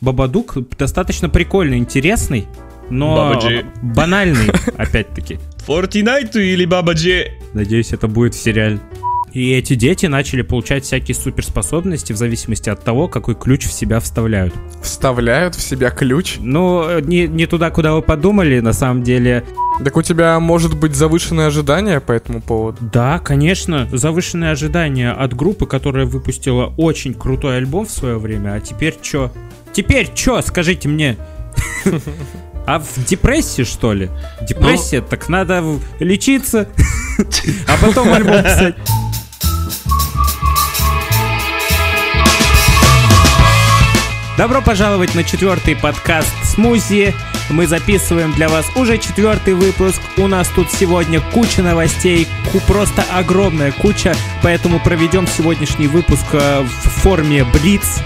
Бабадук достаточно прикольный, интересный, но Бабаджи. банальный, опять-таки. Фортинайту или Бабаджи? Надеюсь, это будет в сериале. И эти дети начали получать всякие суперспособности в зависимости от того, какой ключ в себя вставляют. Вставляют в себя ключ. Ну, не, не туда, куда вы подумали, на самом деле. Так у тебя может быть завышенное ожидание по этому поводу? Да, конечно, завышенные ожидания от группы, которая выпустила очень крутой альбом в свое время, а теперь чё? Теперь чё, скажите мне? А в депрессии, что ли? Депрессия, так надо лечиться, а потом альбом писать. Добро пожаловать на четвертый подкаст «Смузи». Мы записываем для вас уже четвертый выпуск. У нас тут сегодня куча новостей, просто огромная куча, поэтому проведем сегодняшний выпуск э, в форме Блиц,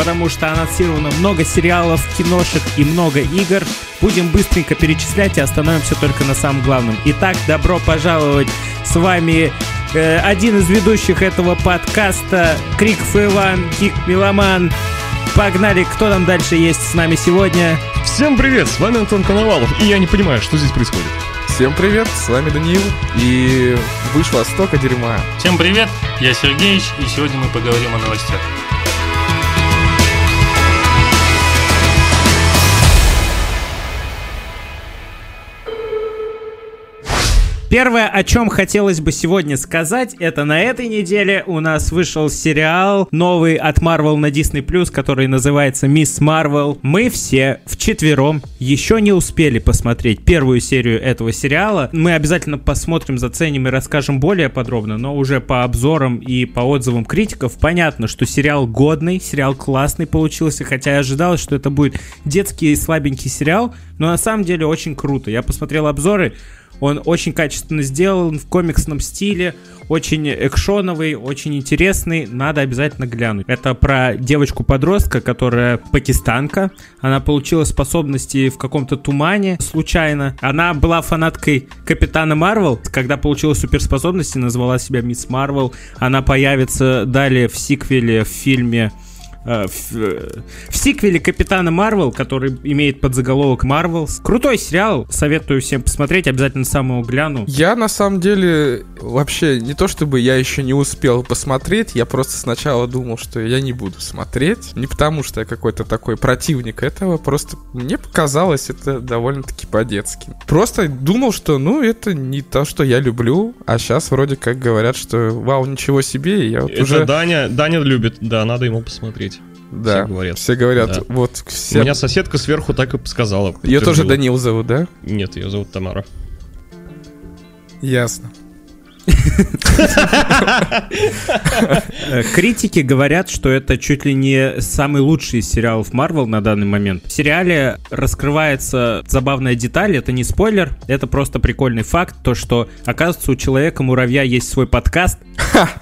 потому что анонсировано много сериалов, киношек и много игр. Будем быстренько перечислять и остановимся только на самом главном. Итак, добро пожаловать! С вами э, один из ведущих этого подкаста Криков Иван, Кик Меломан. Погнали, кто там дальше есть с нами сегодня? Всем привет, с вами Антон Коновалов, и я не понимаю, что здесь происходит. Всем привет, с вами Даниил. И вышло столько дерьма. Всем привет, я Сергеич, и сегодня мы поговорим о новостях. Первое, о чем хотелось бы сегодня сказать, это на этой неделе у нас вышел сериал новый от Marvel на Disney+, который называется «Мисс Марвел». Мы все вчетвером еще не успели посмотреть первую серию этого сериала. Мы обязательно посмотрим, заценим и расскажем более подробно, но уже по обзорам и по отзывам критиков понятно, что сериал годный, сериал классный получился, хотя я ожидалось, что это будет детский слабенький сериал, но на самом деле очень круто. Я посмотрел обзоры, он очень качественно сделан, в комиксном стиле, очень экшоновый, очень интересный, надо обязательно глянуть. Это про девочку-подростка, которая пакистанка, она получила способности в каком-то тумане случайно. Она была фанаткой Капитана Марвел, когда получила суперспособности, назвала себя Мисс Марвел. Она появится далее в сиквеле в фильме в, э, в сиквеле Капитана Марвел, который имеет подзаголовок Марвелс. Крутой сериал, советую всем посмотреть, обязательно сам его гляну. Я на самом деле вообще не то чтобы я еще не успел посмотреть, я просто сначала думал, что я не буду смотреть. Не потому что я какой-то такой противник этого, просто мне показалось это довольно-таки по-детски. Просто думал, что ну это не то, что я люблю, а сейчас вроде как говорят, что вау, ничего себе, и я вот Это уже... Даня, Даня любит, да, надо ему посмотреть. Да, все говорят. Все говорят, Да. вот У все... меня соседка сверху так и сказала. Ее тоже. Данил зовут, да? Нет, ее зовут Тамара. Ясно. Э, Критики говорят, что это чуть ли не самый лучший из сериалов Марвел на данный момент. В сериале раскрывается забавная деталь, это не спойлер, это просто прикольный факт, то что, оказывается, у Человека-муравья есть свой подкаст,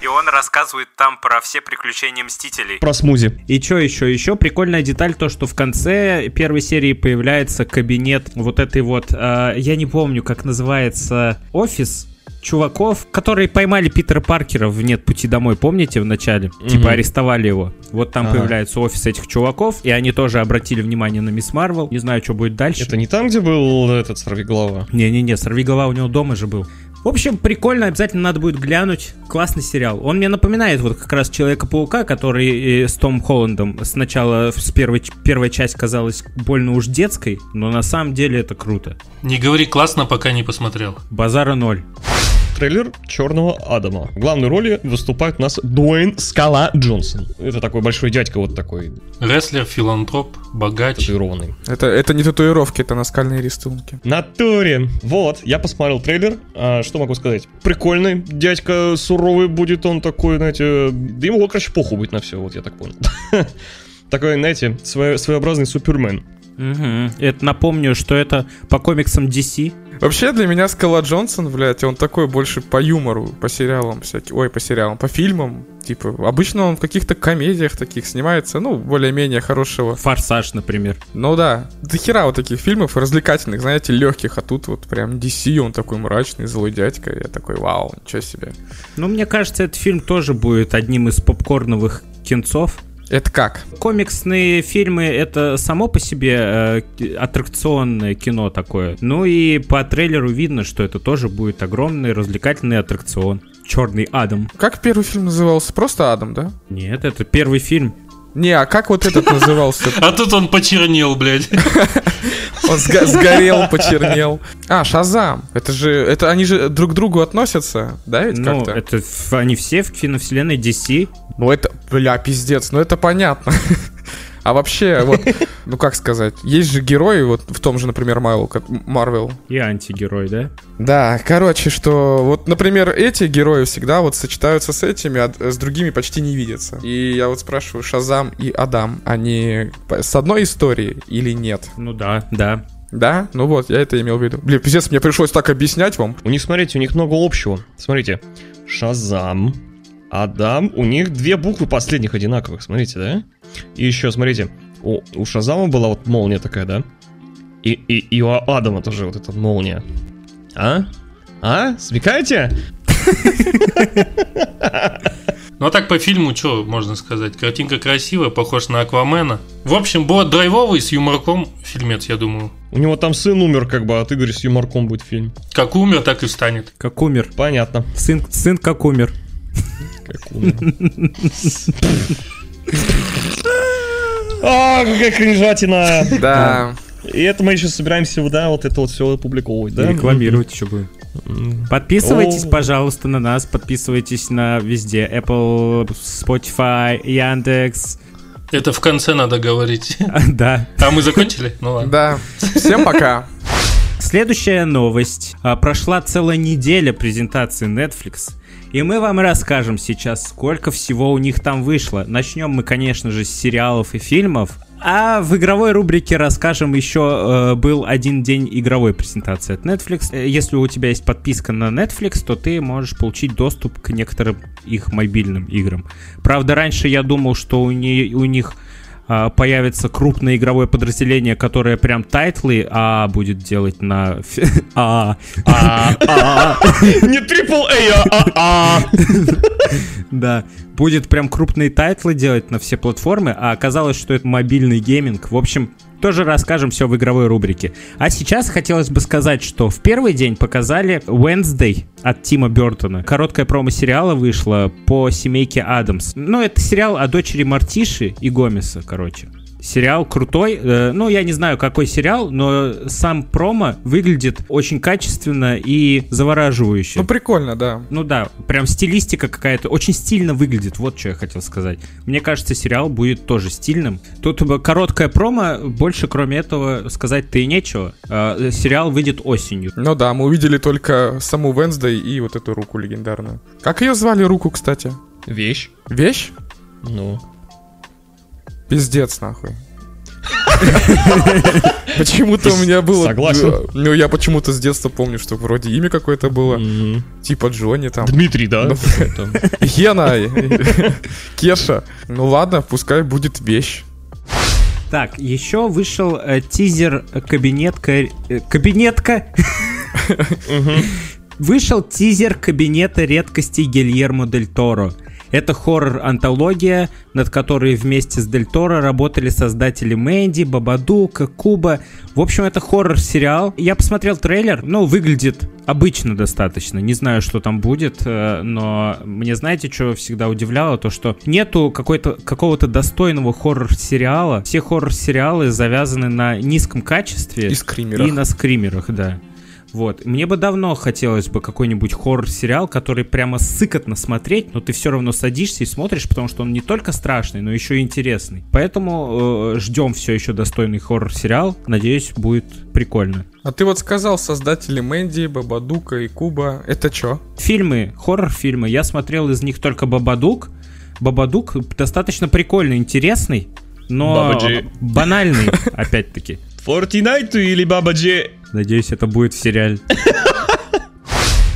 и он рассказывает там про все приключения Мстителей. Про смузи. И что еще? Еще прикольная деталь, то, что в конце первой серии появляется кабинет вот этой вот, э, я не помню, как называется, офис чуваков, которые поймали Питера Паркера в «Нет пути домой», помните, в начале? Мгм. Типа арестовали его. Вот там Ага. появляется офис этих чуваков, и они тоже обратили внимание на Мисс Марвел. Не знаю, что будет дальше. Это не там, где был этот сорвиголова? Не-не-не, сорвиголова у него дома же был. В общем, прикольно, обязательно надо будет глянуть. Классный сериал. Он мне напоминает вот как раз Человека-паука, который э, с Том Холландом сначала с первой, первая часть казалась больно уж детской, но на самом деле это круто. Не говори классно, пока не посмотрел. Базара ноль. Трейлер Черного Адама. В главной роли выступает у нас Дуэйн Скала Джонсон. Это такой большой дядька, вот такой Рестлер, филантроп, богач. татуированный. Это, это не татуировки, это наскальные рисунки. Натуре. Вот, я посмотрел трейлер. А, что могу сказать? Прикольный. Дядька суровый будет он такой, знаете... Да ему, короче, похуй будет на все, вот я так понял. Такой, знаете, свое- своеобразный супермен. Мгм. Это напомню, что это по комиксам DC. Вообще для меня Скала Джонсон, блядь, он такой больше по юмору, по сериалам всяким. Ой, по сериалам, по фильмам. Типа, обычно он в каких-то комедиях таких снимается, ну, более-менее хорошего. Форсаж, например. Ну да, до хера вот таких фильмов развлекательных, знаете, легких, а тут вот прям DC, он такой мрачный, злой дядька, я такой, вау, ничего себе. Ну, мне кажется, этот фильм тоже будет одним из попкорновых кинцов. Это как? Комиксные фильмы это само по себе э, аттракционное кино такое. Ну и по трейлеру видно, что это тоже будет огромный развлекательный аттракцион. Черный Адам. Как первый фильм назывался? Просто Адам, да? Нет, это первый фильм. Не, а как вот этот назывался? А тут он почернел, блядь. Он сго- сгорел, почернел. А, Шазам. Это же, это они же друг к другу относятся, да, ведь Ну, как-то? это они все в киновселенной DC. Ну это, бля, пиздец, ну это понятно. А вообще, вот, ну как сказать, есть же герои, вот в том же, например, Марвел. И антигерой, да? Да, короче, что вот, например, эти герои всегда вот сочетаются с этими, а с другими почти не видятся. И я вот спрашиваю, Шазам и Адам, они с одной историей или нет? Ну да, да. Да? Ну вот, я это имел в виду. Блин, пиздец, мне пришлось так объяснять вам. У них, смотрите, у них много общего. Смотрите, Шазам, Адам, у них две буквы последних одинаковых, смотрите, да? И еще, смотрите, у, у Шазама была вот молния такая, да? И, и, и у Адама тоже вот эта молния. А? А? Смекаете? Ну а так по фильму, что можно сказать? Картинка красивая, похож на Аквамена. В общем, будет драйвовый с юморком фильмец, я думаю. У него там сын умер, как бы, а ты говоришь, с юморком будет фильм. Как умер, так и встанет. Как умер. Понятно. Сын, сын как умер. Умер. А, какая кринжатина! Да. И это мы еще собираемся, да, вот это вот все опубликовывать, да? Рекламировать еще будем. Подписывайтесь, О. пожалуйста, на нас. Подписывайтесь на везде. Apple, Spotify, Яндекс. Это в конце надо говорить. Да. А мы закончили? Ну ладно. Да. Всем пока. Следующая новость. А, Прошла целая неделя презентации Netflix. И мы вам расскажем сейчас, сколько всего у них там вышло. Начнем мы, конечно же, с сериалов и фильмов. А в игровой рубрике расскажем еще э, был один день игровой презентации от Netflix. Э, Если у тебя есть подписка на Netflix, то ты можешь получить доступ к некоторым их мобильным играм. Правда, раньше я думал, что у, не- у них а, появится крупное игровое подразделение, которое прям тайтлы А будет делать на... фи- А. А, а, Не triple A, A. Да. Будет прям крупные тайтлы делать на все платформы, а оказалось, что это мобильный гейминг. В общем, тоже расскажем все в игровой рубрике. А сейчас хотелось бы сказать, что в первый день показали Wednesday от Тима Бертона. Короткая промо-сериала вышла по семейке Адамс. Ну, это сериал о дочери Мортиши и Гомеса, короче. Сериал крутой. Э, ну, я не знаю, какой сериал, но сам промо выглядит очень качественно и завораживающе. Ну, прикольно, да. Ну да, прям стилистика какая-то, очень стильно выглядит, вот что я хотел сказать. Мне кажется, сериал будет тоже стильным. Тут бы короткая промо, больше кроме этого сказать-то и нечего. А, сериал выйдет осенью. Ну да, мы увидели только саму Венсдей и вот эту руку легендарную. Как ее звали руку, кстати? Вещь. Вещь? Ну. Пиздец, нахуй. Почему-то у меня было... Согласен. Ну, я почему-то с детства помню, что вроде имя какое-то было. Типа Джонни там. Дмитрий, да? Ну. Гена. Кеша. Ну ладно, пускай будет вещь. Так, еще вышел э, тизер кабинетка... э, кабинетка? Мгм. Вышел тизер кабинета редкостей Гильермо Дель Торо. Это хоррор-антология, над которой вместе с Дель Торо работали создатели Мэнди, Бабадука, Куба. В общем, это хоррор-сериал. Я посмотрел трейлер, ну, выглядит обычно достаточно. Не знаю, что там будет, э, но мне, знаете, что всегда удивляло? То, что нету какой-то, какого-то достойного хоррор-сериала. Все хоррор-сериалы завязаны на низком качестве. И скримерах. И на скримерах, да. Вот. Мне бы давно хотелось бы какой-нибудь хоррор-сериал, который прямо сыкотно смотреть, но ты все равно садишься и смотришь, потому что он не только страшный, но еще и интересный. Поэтому э, ждем все еще достойный хоррор-сериал. Надеюсь, будет прикольно. А ты вот сказал создатели Мэнди, Бабадука и Куба. Это чё? Фильмы, хоррор-фильмы, я смотрел из них только Бабадук. Бабадук достаточно прикольный, интересный, но Баба-Джи. банальный, опять-таки. Fortnite или Баба Джи? Надеюсь, это будет в сериале.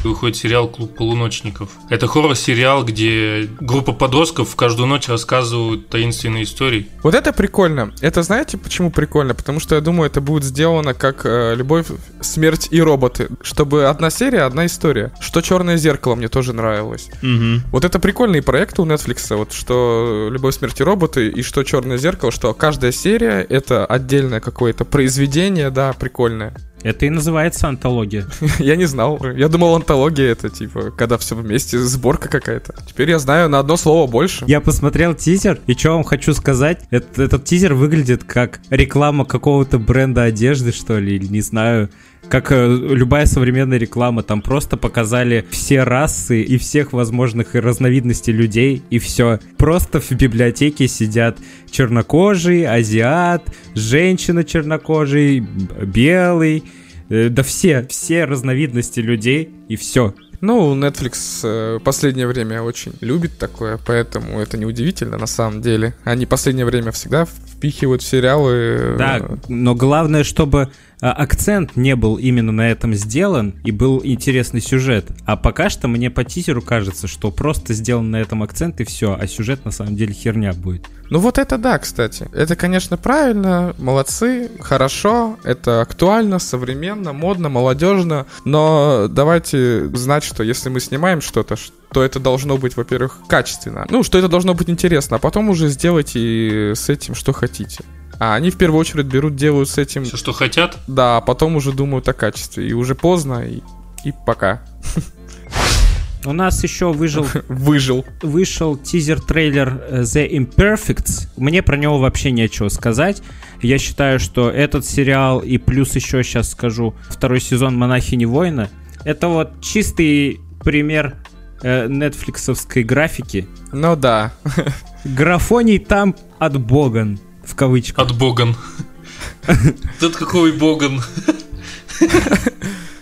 выходит сериал «Клуб полуночников». Это хоррор-сериал, где группа подростков каждую ночь рассказывают таинственные истории. Вот это прикольно. Это знаете, почему прикольно? Потому что я думаю, это будет сделано как э, «Любовь, смерть и роботы». Чтобы одна серия, одна история. Что «Черное зеркало» мне тоже нравилось. Угу. Вот это прикольные проекты у Netflix, вот что «Любовь, смерть и роботы» и что «Черное зеркало», что каждая серия — это отдельное какое-то произведение, да, прикольное. Это и называется антология. Я не знал. Я думал, антология это типа, когда все вместе, сборка какая-то. Теперь я знаю на одно слово больше. Я посмотрел тизер, и что вам хочу сказать, этот, этот тизер выглядит как реклама какого-то бренда одежды, что ли, или не знаю. Как э, любая современная реклама, там просто показали все расы и всех возможных разновидностей людей, и все. Просто в библиотеке сидят чернокожий, азиат, женщина чернокожий, белый, э, да все, все разновидности людей, и все. Ну, Netflix э, последнее время очень любит такое, поэтому это неудивительно на самом деле. Они последнее время всегда впихивают в сериалы... Да, но главное, чтобы акцент не был именно на этом сделан и был интересный сюжет. А пока что мне по тизеру кажется, что просто сделан на этом акцент и все, а сюжет на самом деле херня будет. Ну вот это да, кстати. Это, конечно, правильно, молодцы, хорошо, это актуально, современно, модно, молодежно, но давайте знать, что если мы снимаем что-то, то это должно быть, во-первых, качественно. Ну, что это должно быть интересно, а потом уже сделайте с этим, что хотите. А они в первую очередь берут, делают с этим, Все, что хотят. да, а потом уже думают о качестве. И уже поздно, и, и пока. У нас еще выжил, Выжил. вышел тизер-трейлер э, The Imperfects. Мне про него вообще нечего сказать. Я считаю, что этот сериал и плюс еще сейчас скажу второй сезон «Монахини воина» это вот чистый пример э, нетфликсовской графики. Ну да. Графоний там от боган, в кавычках. От Боган. Тут какой Боган?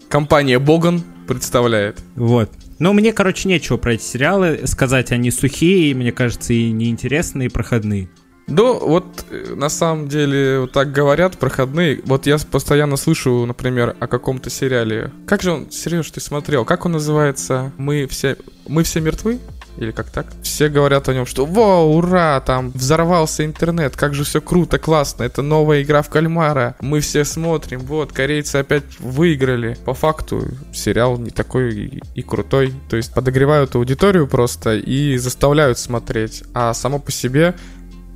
Компания Боган представляет. Вот. Но мне, короче, нечего про эти сериалы сказать. Они сухие, и, мне кажется, и неинтересные, и проходные. Ну, вот э, на самом деле вот так говорят проходные. Вот я постоянно слышу, например, о каком-то сериале. Как же он, Сереж, ты смотрел? Как он называется? Мы все, мы все мертвы? Или как так? Все говорят о нем, что «Во, ура, там взорвался интернет, как же все круто, классно, это новая игра в кальмара, мы все смотрим, вот, корейцы опять выиграли». По факту сериал не такой и, и крутой, то есть подогревают аудиторию просто и заставляют смотреть, а само по себе,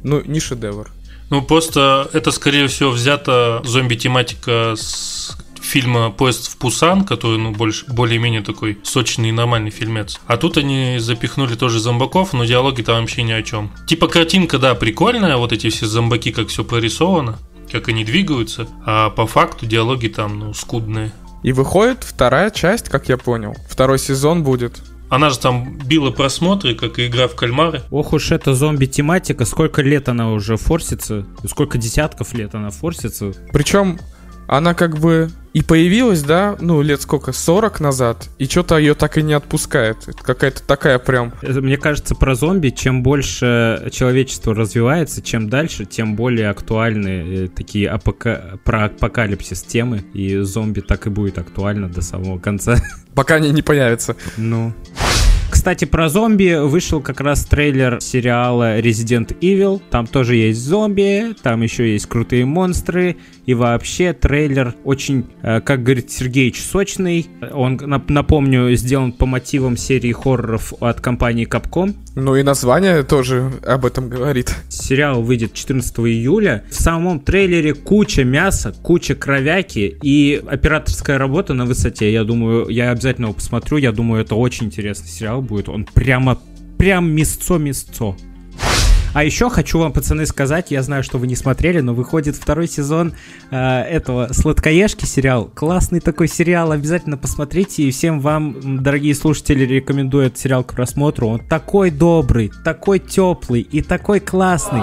ну, не шедевр. Ну, просто это, скорее всего, взята зомби-тематика с фильма «Поезд в Пусан», который, ну, больше, более-менее такой сочный и нормальный фильмец. А тут они запихнули тоже зомбаков, но диалоги там вообще ни о чем. Типа картинка, да, прикольная, вот эти все зомбаки, как все прорисовано, как они двигаются, а по факту диалоги там, ну, скудные. И выходит вторая часть, как я понял. Второй сезон будет. Она же там била просмотры, как и игра в кальмары. Ох уж эта зомби-тематика, сколько лет она уже форсится, сколько десятков лет она форсится. Причем она как бы и появилась, да, ну, лет сколько, 40 назад, и что-то ее так и не отпускает. Это какая-то такая прям... Это, Мне кажется, про зомби, чем больше человечество развивается, чем дальше, тем более актуальны э, такие апока- про апокалипсис темы, и зомби так и будет актуально до самого конца. Пока они не появятся. Ну. Кстати, про зомби вышел как раз трейлер сериала Resident Evil. Там тоже есть зомби, там еще есть крутые монстры. И вообще трейлер очень, э, как говорит Сергеич, сочный. Он, нап- напомню, сделан по мотивам серии хорроров от компании Capcom. Ну и название тоже об этом говорит. Сериал выйдет 14 июля. В самом трейлере куча мяса, куча кровяки и операторская работа на высоте. Я думаю, я обязательно его посмотрю. Я думаю, это очень интересный сериал будет. Он прямо, прям мясцо-мясцо. А еще хочу вам, пацаны, сказать, я знаю, что вы не смотрели, но выходит второй сезон э, этого «Сладкоежки» сериал. Классный такой сериал, обязательно посмотрите. И всем вам, дорогие слушатели, рекомендую этот сериал к просмотру. Он такой добрый, такой теплый и такой классный.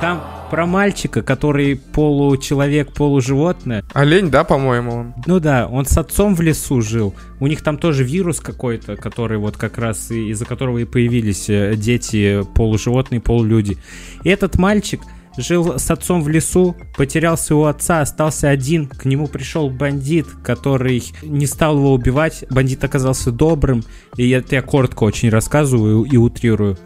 Там про мальчика, который получеловек, полуживотное. Олень, да, по-моему, он? Ну да, он с отцом в лесу жил. У них там тоже вирус какой-то, который вот как раз из-за которого и появились э, дети полуживотные, полулюди. И этот мальчик жил с отцом в лесу, потерялся у отца, остался один. К нему пришел бандит, который не стал его убивать. Бандит оказался добрым. И это я коротко очень рассказываю и утрирую.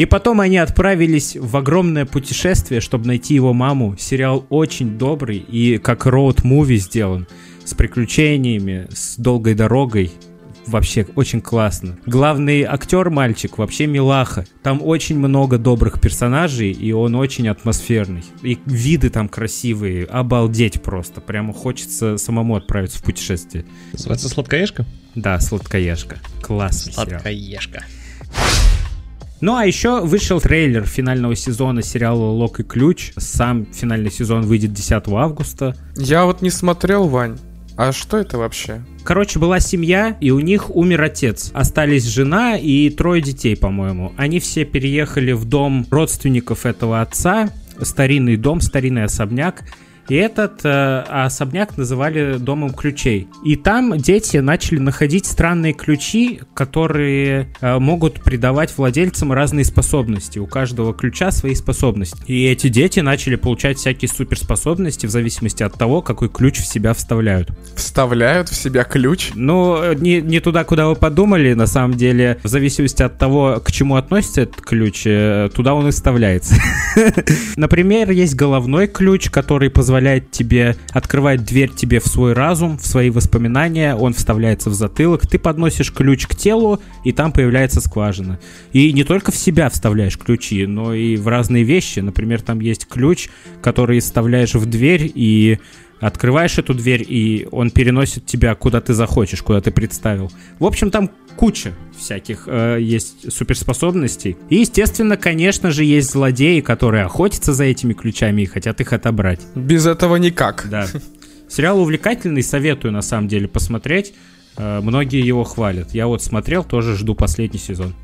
И потом они отправились в огромное путешествие, чтобы найти его маму. Сериал очень добрый и как роуд-муви сделан. С приключениями, с долгой дорогой вообще очень классно. Главный актер мальчик вообще милаха. Там очень много добрых персонажей, и он очень атмосферный. И виды там красивые, обалдеть просто. Прямо хочется самому отправиться в путешествие. Называется «Сладкоежка»? Да, «Сладкоежка». Классный сериал. Ну а еще вышел трейлер финального сезона сериала «Лок и ключ». Сам финальный сезон выйдет 10 августа. Я вот не смотрел, Вань. А что это вообще? Короче, была семья, и у них умер отец. Остались жена и трое детей, по-моему. Они все переехали в дом родственников этого отца, старинный дом, старинный особняк. И этот э, особняк называли домом ключей. И там дети начали находить странные ключи, которые э, могут придавать владельцам разные способности. У каждого ключа свои способности. И эти дети начали получать всякие суперспособности в зависимости от того, какой ключ в себя вставляют. Вставляют в себя ключ? Ну, не, не туда, куда вы подумали, на самом деле, в зависимости от того, к чему относится этот ключ, э, туда он и вставляется. Например, есть головной ключ, который позволяет тебе, открывает дверь тебе в свой разум, в свои воспоминания, он вставляется в затылок, ты подносишь ключ к телу, и там появляется скважина. И не только в себя вставляешь ключи, но и в разные вещи. Например, там есть ключ, который вставляешь в дверь, и открываешь эту дверь, и он переносит тебя куда ты захочешь, куда ты представил. В общем, там куча всяких э, есть суперспособностей. И, естественно, конечно же, есть злодеи, которые охотятся за этими ключами и хотят их отобрать. Без этого никак. Да. Сериал увлекательный, советую на самом деле посмотреть. Э, многие его хвалят. Я вот смотрел, тоже жду последний сезон.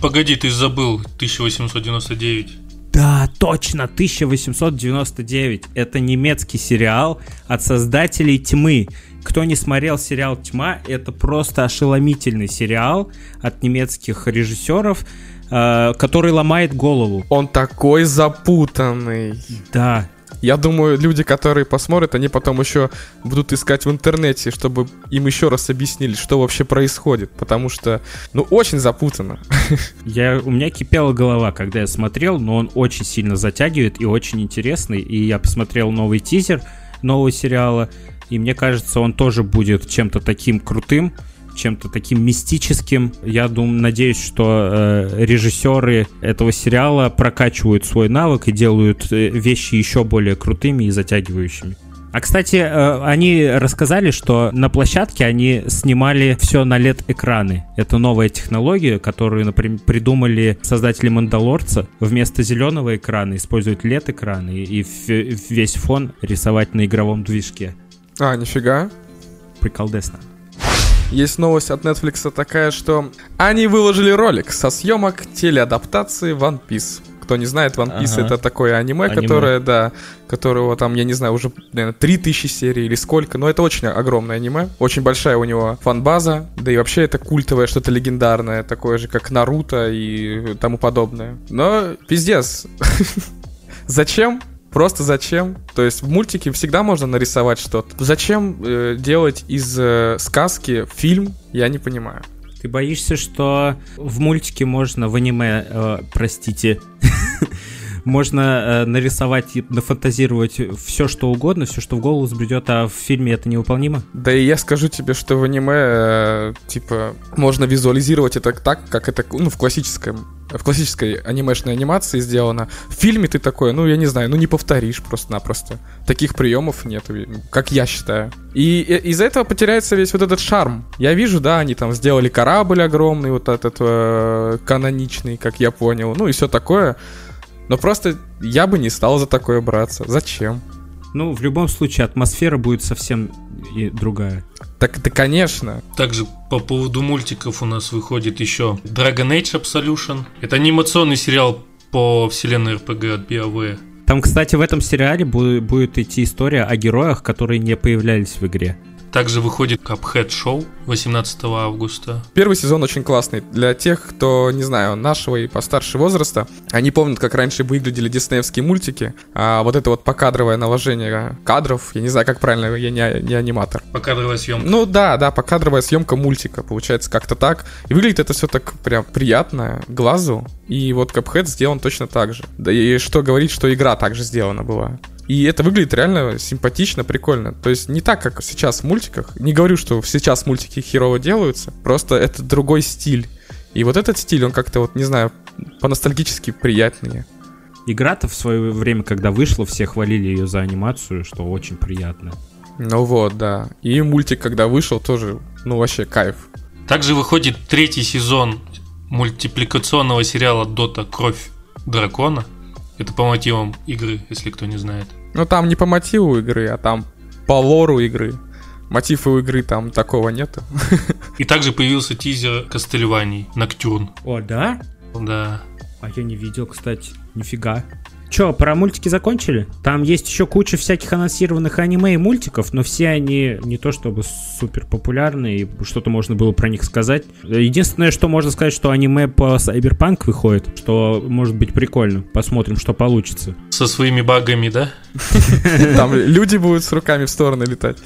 Погоди, ты забыл 1899. Да, точно, 1899. Это немецкий сериал от создателей «Тьмы». Кто не смотрел сериал «Тьма», это просто ошеломительный сериал от немецких режиссеров, э, который ломает голову. Он такой запутанный. Да, Я думаю, люди, которые посмотрят, они потом еще будут искать в интернете, чтобы им еще раз объяснили, что вообще происходит. Потому что, ну, очень запутанно. я, у меня кипела голова, когда я смотрел, но он очень сильно затягивает и очень интересный. И я посмотрел новый тизер нового сериала, и мне кажется, он тоже будет чем-то таким крутым, чем-то таким мистическим. Я думаю, надеюсь, что э, режиссеры этого сериала прокачивают свой навык и делают э, вещи еще более крутыми и затягивающими. А кстати, э, они рассказали, что на площадке они снимали все на LED-экраны. Это новая технология, которую, например, придумали создатели Мандалорца. Вместо зеленого экрана используют LED-экраны и в- весь фон рисовать на игровом движке. А, нифига. Приколдесно. Есть новость от Netflix такая, что они выложили ролик со съемок телеадаптации One Piece. Кто не знает, One Piece Ага. это такое аниме, Аниме. которое, да, которого там, я не знаю, уже, наверное, 3000 серий или сколько, но это очень огромное аниме. Очень большая у него фан-база, да и вообще это культовое, что-то легендарное, такое же, как Наруто и тому подобное. Но пиздец. Зачем? Просто зачем? То есть в мультике всегда можно нарисовать что-то. Зачем э, делать из э, сказки фильм? Я не понимаю. Ты боишься, что в мультике можно, в аниме, э, простите, можно э, нарисовать и нафантазировать все, что угодно, все, что в голову взбредет, а в фильме это невыполнимо? Да и я скажу тебе, что в аниме, э, типа, можно визуализировать это так, как это, ну, в классическом в классической анимешной анимации сделано. В фильме ты такой, ну, я не знаю, ну, не повторишь просто-напросто. Таких приемов нету, как я считаю. И э, из-за этого потеряется весь вот этот шарм. Я вижу, да, они там сделали корабль огромный, вот этот э, каноничный, как я понял, ну, и все такое. Но просто я бы не стал за такое браться. Зачем? Ну, в любом случае, атмосфера будет совсем и другая. Так, да, конечно. Также по поводу мультиков у нас выходит еще Dragon Age Absolution. Это анимационный сериал по вселенной RPG от BioWare. Там, кстати, в этом сериале бу- будет идти история о героях, которые не появлялись в игре. Также выходит Cuphead Show 18 августа. Первый сезон очень классный. Для тех, кто, не знаю, нашего и постарше возраста, они помнят, как раньше выглядели диснеевские мультики. А вот это вот покадровое наложение кадров, я не знаю, как правильно, я не, не аниматор. Покадровая съемка. Ну да, да, покадровая съемка мультика, получается как-то так. И выглядит это все так прям приятно глазу. И вот Cuphead сделан точно так же. Да и что говорить, что игра также сделана была. И это выглядит реально симпатично, прикольно. То есть не так, как сейчас в мультиках. Не говорю, что сейчас мультики херово делаются, просто это другой стиль. И вот этот стиль, он как-то вот, не знаю, по-ностальгически приятнее. Игра-то в свое время, когда вышла, все хвалили ее за анимацию, что очень приятно. Ну вот, да. И мультик, когда вышел, тоже, ну вообще кайф. Также выходит третий сезон мультипликационного сериала Дота Кровь дракона. Это по мотивам игры, если кто не знает. Ну там не по мотиву игры, а там по лору игры. Мотив у игры там такого нету. И также появился тизер Кастельваний, Ноктюрн. О, да? Да. А я не видел, кстати. Нифига. Че, про мультики закончили? Там есть еще куча всяких анонсированных аниме и мультиков, но все они не то чтобы супер популярны, и что-то можно было про них сказать. Единственное, что можно сказать, что аниме по Cyberpunk выходит, что может быть прикольно. Посмотрим, что получится. Со своими багами, да? Там люди будут с руками в стороны летать.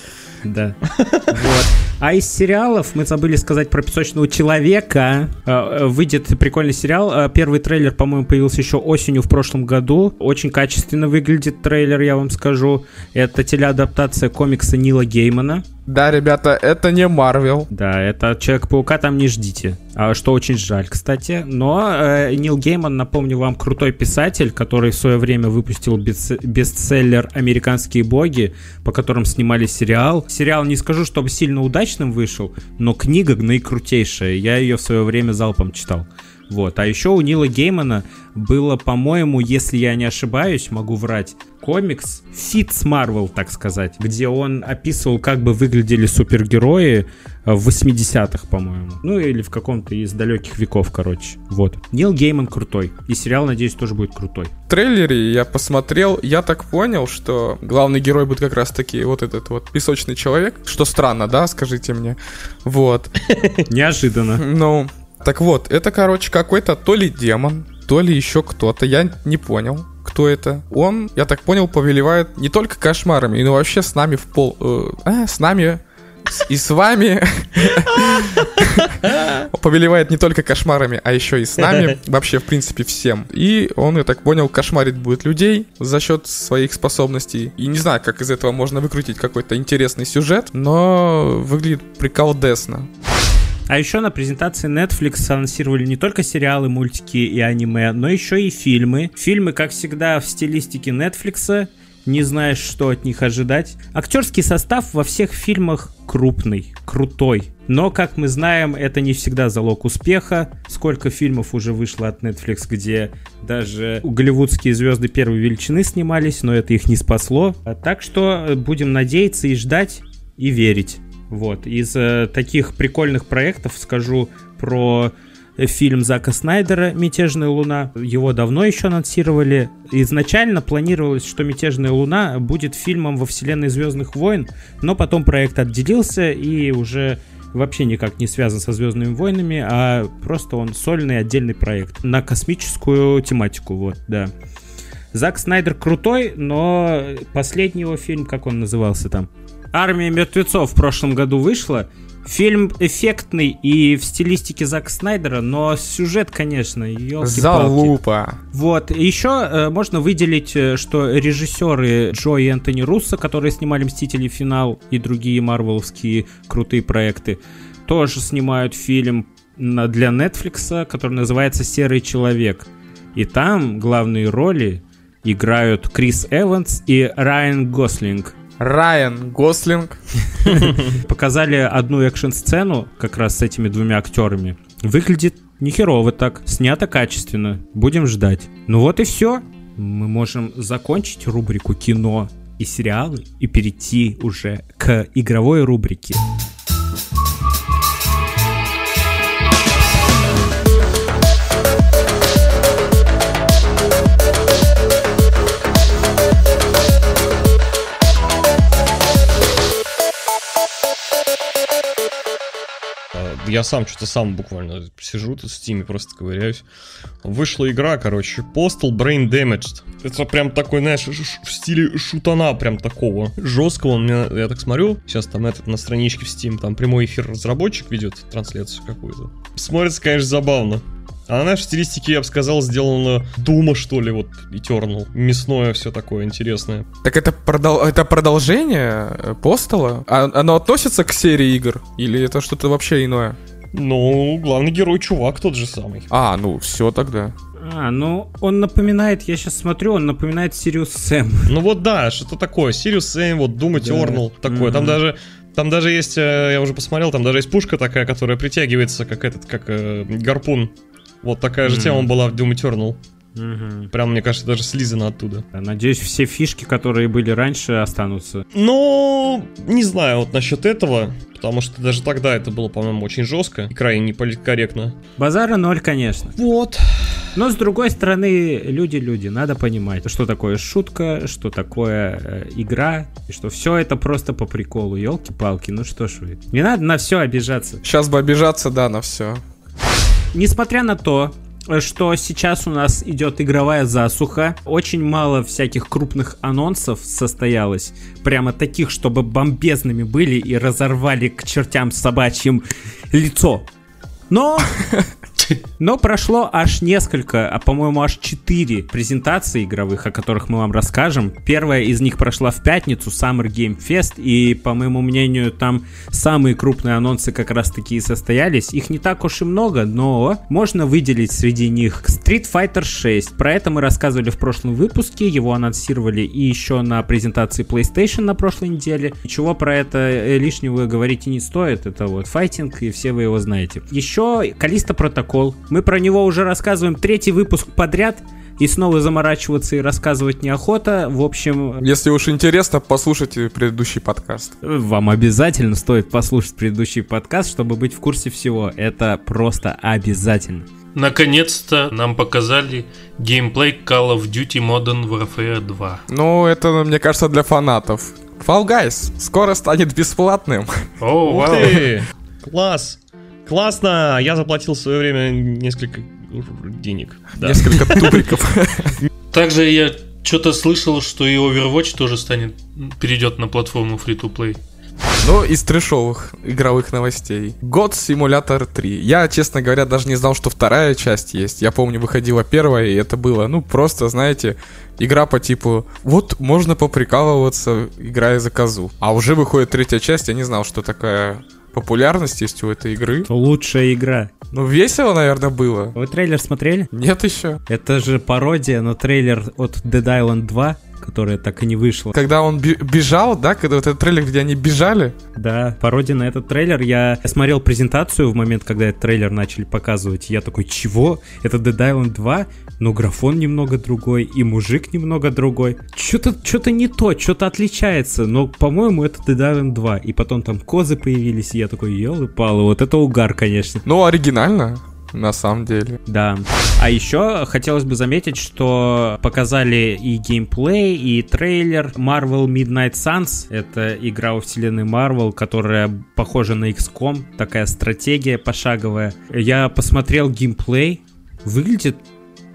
Да. Вот. А из сериалов мы забыли сказать про песочного человека. Э, Выйдет прикольный сериал. Э, Первый трейлер, по-моему, появился еще осенью в прошлом году. Очень качественно выглядит трейлер, я вам скажу. Это телеадаптация комикса Нила Геймана. Да, ребята, это не Марвел. Да, это Человек-паука там не ждите. А, Что очень жаль, кстати. Но э, Нил Гейман, напомню вам, крутой писатель, который в свое время выпустил бестс- бестселлер «Американские боги», по которым снимали сериал. Сериал не скажу, чтобы сильно удачным вышел, но книга наикрутейшая. Я ее в свое время залпом читал. Вот. А еще у Нила Геймана было, по-моему, если я не ошибаюсь, могу врать, комикс Фит с Марвел, так сказать, где он описывал, как бы выглядели супергерои э, в 80-х, по-моему. Ну, или в каком-то из далеких веков, короче. Вот. Нил Гейман крутой. И сериал, надеюсь, тоже будет крутой. В трейлере я посмотрел, я так понял, что главный герой будет как раз таки вот этот вот песочный человек. Что странно, да, скажите мне. Вот. Неожиданно. Ну, так вот, это, короче, какой-то то ли демон, то ли еще кто-то, я не понял, кто это. Он, я так понял, повелевает не только кошмарами, но вообще с нами в пол... э, а, с нами с- и с вами повелевает не только кошмарами, а еще и с нами, вообще, в принципе, всем. И он, я так понял, кошмарит будет людей за счет своих способностей. И не знаю, как из этого можно выкрутить какой-то интересный сюжет, но выглядит приколдесно. А еще на презентации Netflix анонсировали не только сериалы, мультики и аниме, но еще и фильмы. Фильмы, как всегда, в стилистике Netflix. Не знаешь, что от них ожидать. Актерский состав во всех фильмах крупный, крутой. Но, как мы знаем, это не всегда залог успеха. Сколько фильмов уже вышло от Netflix, где даже голливудские звезды первой величины снимались, но это их не спасло. Так что будем надеяться и ждать, и верить. Вот. Из э, таких прикольных проектов скажу про э, фильм Зака Снайдера «Мятежная луна». Его давно еще анонсировали. Изначально планировалось, что «Мятежная луна» будет фильмом во вселенной Звездных войн, но потом проект отделился и уже вообще никак не связан со Звездными войнами, а просто он сольный отдельный проект на космическую тематику, вот, да. Зак Снайдер крутой, но последний его фильм, как он назывался там? «Армия мертвецов» в прошлом году вышла. Фильм эффектный и в стилистике Зака Снайдера, но сюжет, конечно, ёлки-палки. Залупа. Вот. Еще э, можно выделить, э, что режиссеры Джо и Энтони Руссо, которые снимали «Мстители. Финал» и другие марвеловские крутые проекты, тоже снимают фильм для Netflix, который называется «Серый человек». И там главные роли играют Крис Эванс и Райан Гослинг. Райан Гослинг. Показали одну экшн-сцену как раз с этими двумя актерами. Выглядит нехерово так, снято качественно. Будем ждать. Ну вот и все. Мы можем закончить рубрику кино и сериалы и перейти уже к игровой рубрике. Я сам что-то сам буквально сижу тут в стиме, просто ковыряюсь. Вышла игра, короче, Postal Brain Damaged. Это прям такой, знаешь, в стиле шутана прям такого. Жесткого, он меня, я так смотрю, сейчас там этот на страничке в Steam, там прямой эфир разработчик ведет трансляцию какую-то. Смотрится, конечно, забавно. А она в стилистике, я бы сказал, сделана Дума, что ли, вот, Eternal. Мясное все такое интересное. Так это, продол... это продолжение э, Постала? А оно относится к серии игр? Или это что-то вообще иное? Ну, главный герой чувак тот же самый. А, ну, все тогда. А, ну, он напоминает, я сейчас смотрю, он напоминает Сириус Сэм. Ну вот да, что такое, Сириус Сэм, вот Eternal, да. такое. Mm-hmm. Там даже там даже есть, э, я уже посмотрел, там даже есть пушка такая, которая притягивается, как этот, как э, гарпун вот такая же mm-hmm. тема была в Doom Eternal. Угу. Прям, мне кажется, даже слизано оттуда. Надеюсь, все фишки, которые были раньше, останутся. Ну, не знаю вот насчет этого, потому что даже тогда это было, по-моему, очень жестко и крайне неполиткорректно. Базара ноль, конечно. Вот. Но с другой стороны, люди-люди, надо понимать, что такое шутка, что такое э, игра, и что все это просто по приколу. Елки-палки, ну что ж вы. Не надо на все обижаться. Сейчас бы обижаться, да, на все. Несмотря на то, что сейчас у нас идет игровая засуха. Очень мало всяких крупных анонсов состоялось. Прямо таких, чтобы бомбезными были и разорвали к чертям собачьим лицо. Но Но прошло аж несколько, а по-моему аж четыре презентации игровых, о которых мы вам расскажем. Первая из них прошла в пятницу, Summer Game Fest, и, по моему мнению, там самые крупные анонсы как раз таки и состоялись. Их не так уж и много, но можно выделить среди них Street Fighter 6. Про это мы рассказывали в прошлом выпуске, его анонсировали и еще на презентации PlayStation на прошлой неделе. Ничего про это э, лишнего говорить и не стоит, это вот файтинг, и все вы его знаете. Еще Калиста Протокол прикол. Мы про него уже рассказываем третий выпуск подряд. И снова заморачиваться и рассказывать неохота. В общем... Если уж интересно, послушайте предыдущий подкаст. Вам обязательно стоит послушать предыдущий подкаст, чтобы быть в курсе всего. Это просто обязательно. Наконец-то нам показали геймплей Call of Duty Modern Warfare 2. Ну, это, мне кажется, для фанатов. Fall Guys скоро станет бесплатным. О, вау. Класс! Классно! Я заплатил в свое время несколько денег. Да. Несколько тубриков. Также я что-то слышал, что и Overwatch тоже станет, перейдет на платформу Free-to-Play. Ну, из трешовых игровых новостей. God Simulator 3. Я, честно говоря, даже не знал, что вторая часть есть. Я помню, выходила первая, и это было, ну, просто, знаете, игра по типу, вот можно поприкалываться, играя за козу. А уже выходит третья часть, я не знал, что такая популярность есть у этой игры. Лучшая игра. Ну, весело, наверное, было. Вы трейлер смотрели? Нет еще. Это же пародия на трейлер от Dead Island 2 которая так и не вышла. Когда он бежал, да, когда вот этот трейлер, где они бежали? Да, пародия на этот трейлер. Я смотрел презентацию в момент, когда этот трейлер начали показывать. Я такой, чего? Это Dead Island 2? Но графон немного другой, и мужик немного другой. Что-то что не то, что-то отличается. Но, по-моему, это Dead Island 2. И потом там козы появились, и я такой, елы-палы, вот это угар, конечно. Ну, оригинально на самом деле. Да. А еще хотелось бы заметить, что показали и геймплей, и трейлер Marvel Midnight Suns. Это игра во вселенной Marvel, которая похожа на XCOM, такая стратегия пошаговая. Я посмотрел геймплей, выглядит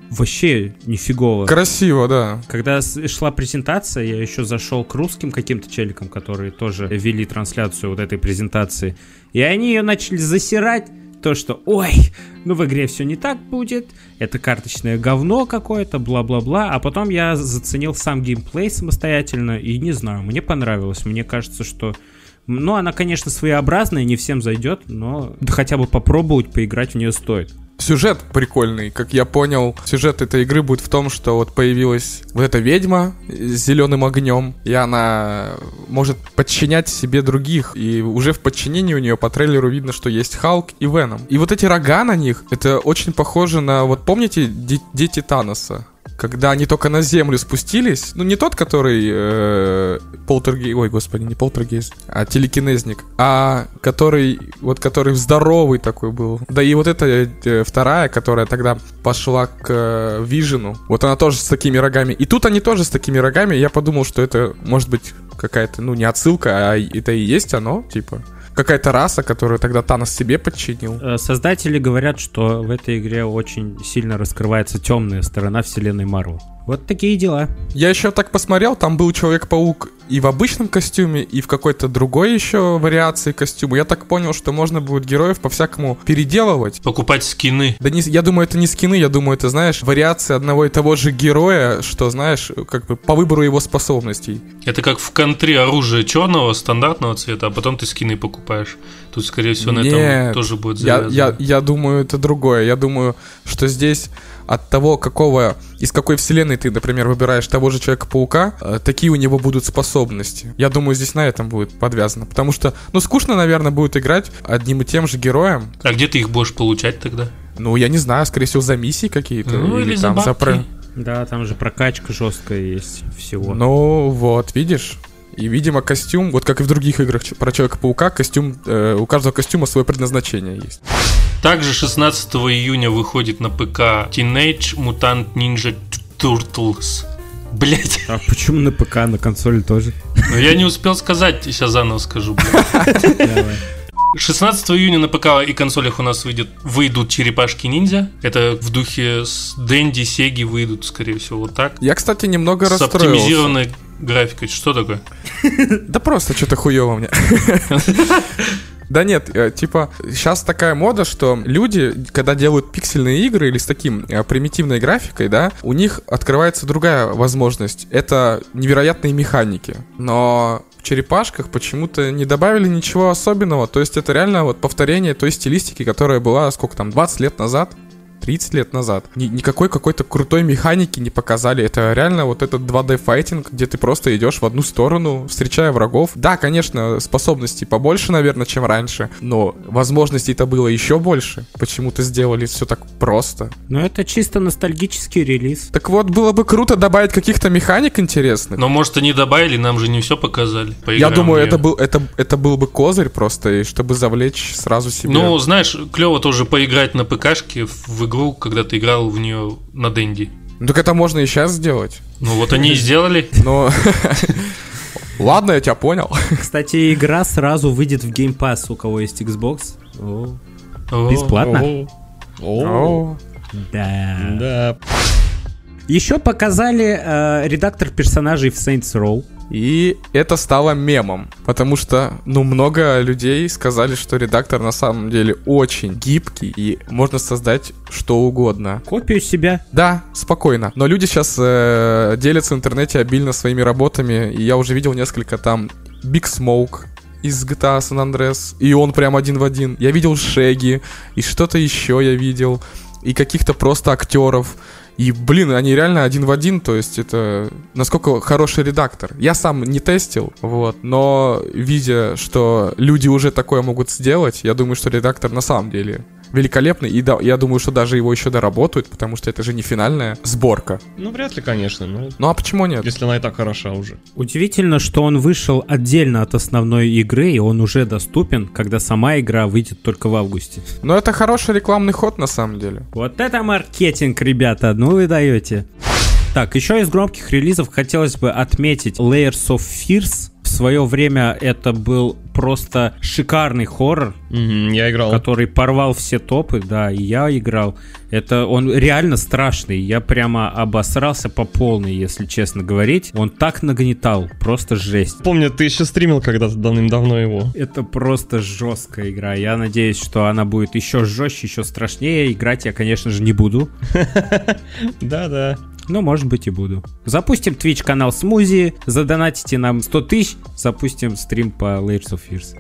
вообще нифигово. Красиво, да. Когда шла презентация, я еще зашел к русским каким-то челикам, которые тоже вели трансляцию вот этой презентации. И они ее начали засирать то, что «Ой, ну в игре все не так будет, это карточное говно какое-то, бла-бла-бла», а потом я заценил сам геймплей самостоятельно, и не знаю, мне понравилось, мне кажется, что ну, она, конечно, своеобразная, не всем зайдет, но хотя бы попробовать поиграть в нее стоит. Сюжет прикольный, как я понял. Сюжет этой игры будет в том, что вот появилась вот эта ведьма с зеленым огнем, и она может подчинять себе других. И уже в подчинении у нее по трейлеру видно, что есть Халк и Веном. И вот эти рога на них, это очень похоже на, вот помните, дети Таноса? Когда они только на землю спустились, ну не тот, который э, полтергей, ой, господи, не полтергейст, а телекинезник, а который, вот который здоровый такой был. Да и вот эта э, вторая, которая тогда пошла к э, Вижену, вот она тоже с такими рогами. И тут они тоже с такими рогами, я подумал, что это может быть какая-то, ну не отсылка, а это и есть оно, типа. Какая-то раса, которую тогда Танос себе подчинил. Э, Создатели говорят, что в этой игре очень сильно раскрывается темная сторона вселенной Марвел. Вот такие дела. Я еще так посмотрел, там был Человек-паук и в обычном костюме, и в какой-то другой еще вариации костюма. Я так понял, что можно будет героев по-всякому переделывать. Покупать скины. Да не, я думаю, это не скины, я думаю, это, знаешь, вариации одного и того же героя, что, знаешь, как бы по выбору его способностей. Это как в контре оружие черного, стандартного цвета, а потом ты скины покупаешь. Тут, скорее всего, на Нет, этом тоже будет Я, завязано. я, я думаю, это другое. Я думаю, что здесь от того, какого, из какой вселенной ты, например, выбираешь того же Человека-паука, э, такие у него будут способности. Я думаю, здесь на этом будет подвязано. Потому что, ну, скучно, наверное, будет играть одним и тем же героем. А где ты их будешь получать тогда? Ну, я не знаю, скорее всего, за миссии какие-то. Ну, или за там бабки. про- Да, там же прокачка жесткая есть всего. Ну, вот, видишь? И, видимо, костюм, вот как и в других играх про Человека-паука, костюм, э, у каждого костюма свое предназначение есть. Также 16 июня выходит на п.к. Teenage Mutant Ninja Turtles. Блять, А почему на ПК, на консоли тоже? ну я не успел сказать, сейчас заново скажу. блядь. Давай. 16 июня на ПК и консолях у нас выйдет, выйдут черепашки ниндзя. Это в духе с Дэнди, Сеги выйдут, скорее всего, вот так. Я, кстати, немного С расстроился. оптимизированной графикой. Что такое? Да просто что-то хуево мне. Да нет, э, типа, сейчас такая мода, что люди, когда делают пиксельные игры или с таким э, примитивной графикой, да, у них открывается другая возможность. Это невероятные механики. Но черепашках почему-то не добавили ничего особенного. То есть это реально вот повторение той стилистики, которая была, сколько там, 20 лет назад? 30 лет назад. Ни- никакой какой-то крутой механики не показали. Это реально вот этот 2D файтинг, где ты просто идешь в одну сторону, встречая врагов. Да, конечно, способностей побольше, наверное, чем раньше, но возможностей-то было еще больше. Почему-то сделали все так просто. Ну, это чисто ностальгический релиз. Так вот, было бы круто добавить каких-то механик интересных. Но может они добавили, нам же не все показали. Я Поиграем думаю, в неё. это был, это, это был бы козырь просто, и чтобы завлечь сразу себе. Ну, знаешь, клево тоже поиграть на ПКшке в игру, когда ты играл в нее на Дэнди. Ну, так это можно и сейчас сделать. Ну вот они и сделали. Но... Ладно, я тебя понял. Кстати, игра сразу выйдет в Game Pass, у кого есть Xbox. О, Бесплатно? О, Да. Да. Еще показали э, редактор персонажей в Saints Row. И это стало мемом, потому что, ну, много людей сказали, что редактор на самом деле очень гибкий и можно создать что угодно. Копию себя. Да, спокойно. Но люди сейчас э, делятся в интернете обильно своими работами, и я уже видел несколько там Big Smoke из GTA San Andreas, и он прям один в один. Я видел Шеги, и что-то еще я видел, и каких-то просто актеров. И, блин, они реально один в один, то есть это насколько хороший редактор. Я сам не тестил, вот, но видя, что люди уже такое могут сделать, я думаю, что редактор на самом деле великолепный, и да, я думаю, что даже его еще доработают, потому что это же не финальная сборка. Ну, вряд ли, конечно. Ну, Ну а почему нет? если она и так хороша уже. Удивительно, что он вышел отдельно от основной игры, и он уже доступен, когда сама игра выйдет только в августе. Но это хороший рекламный ход на самом деле. Вот это маркетинг, ребята, ну вы даете. Так, еще из громких релизов хотелось бы отметить Layers of Fears. В свое время это был просто шикарный хоррор, Мгм, я играл. который порвал все топы, да, и я играл. Это он реально страшный. Я прямо обосрался по полной, если честно говорить. Он так нагнетал, просто жесть. Помню, ты еще стримил когда-то давным-давно его. Это просто жесткая игра. Я надеюсь, что она будет еще жестче, еще страшнее. Играть я, конечно же, не буду. Да-да. Но, может быть, и буду. Запустим Twitch канал Смузи, задонатите нам 100 тысяч, запустим стрим по Layers of Fears.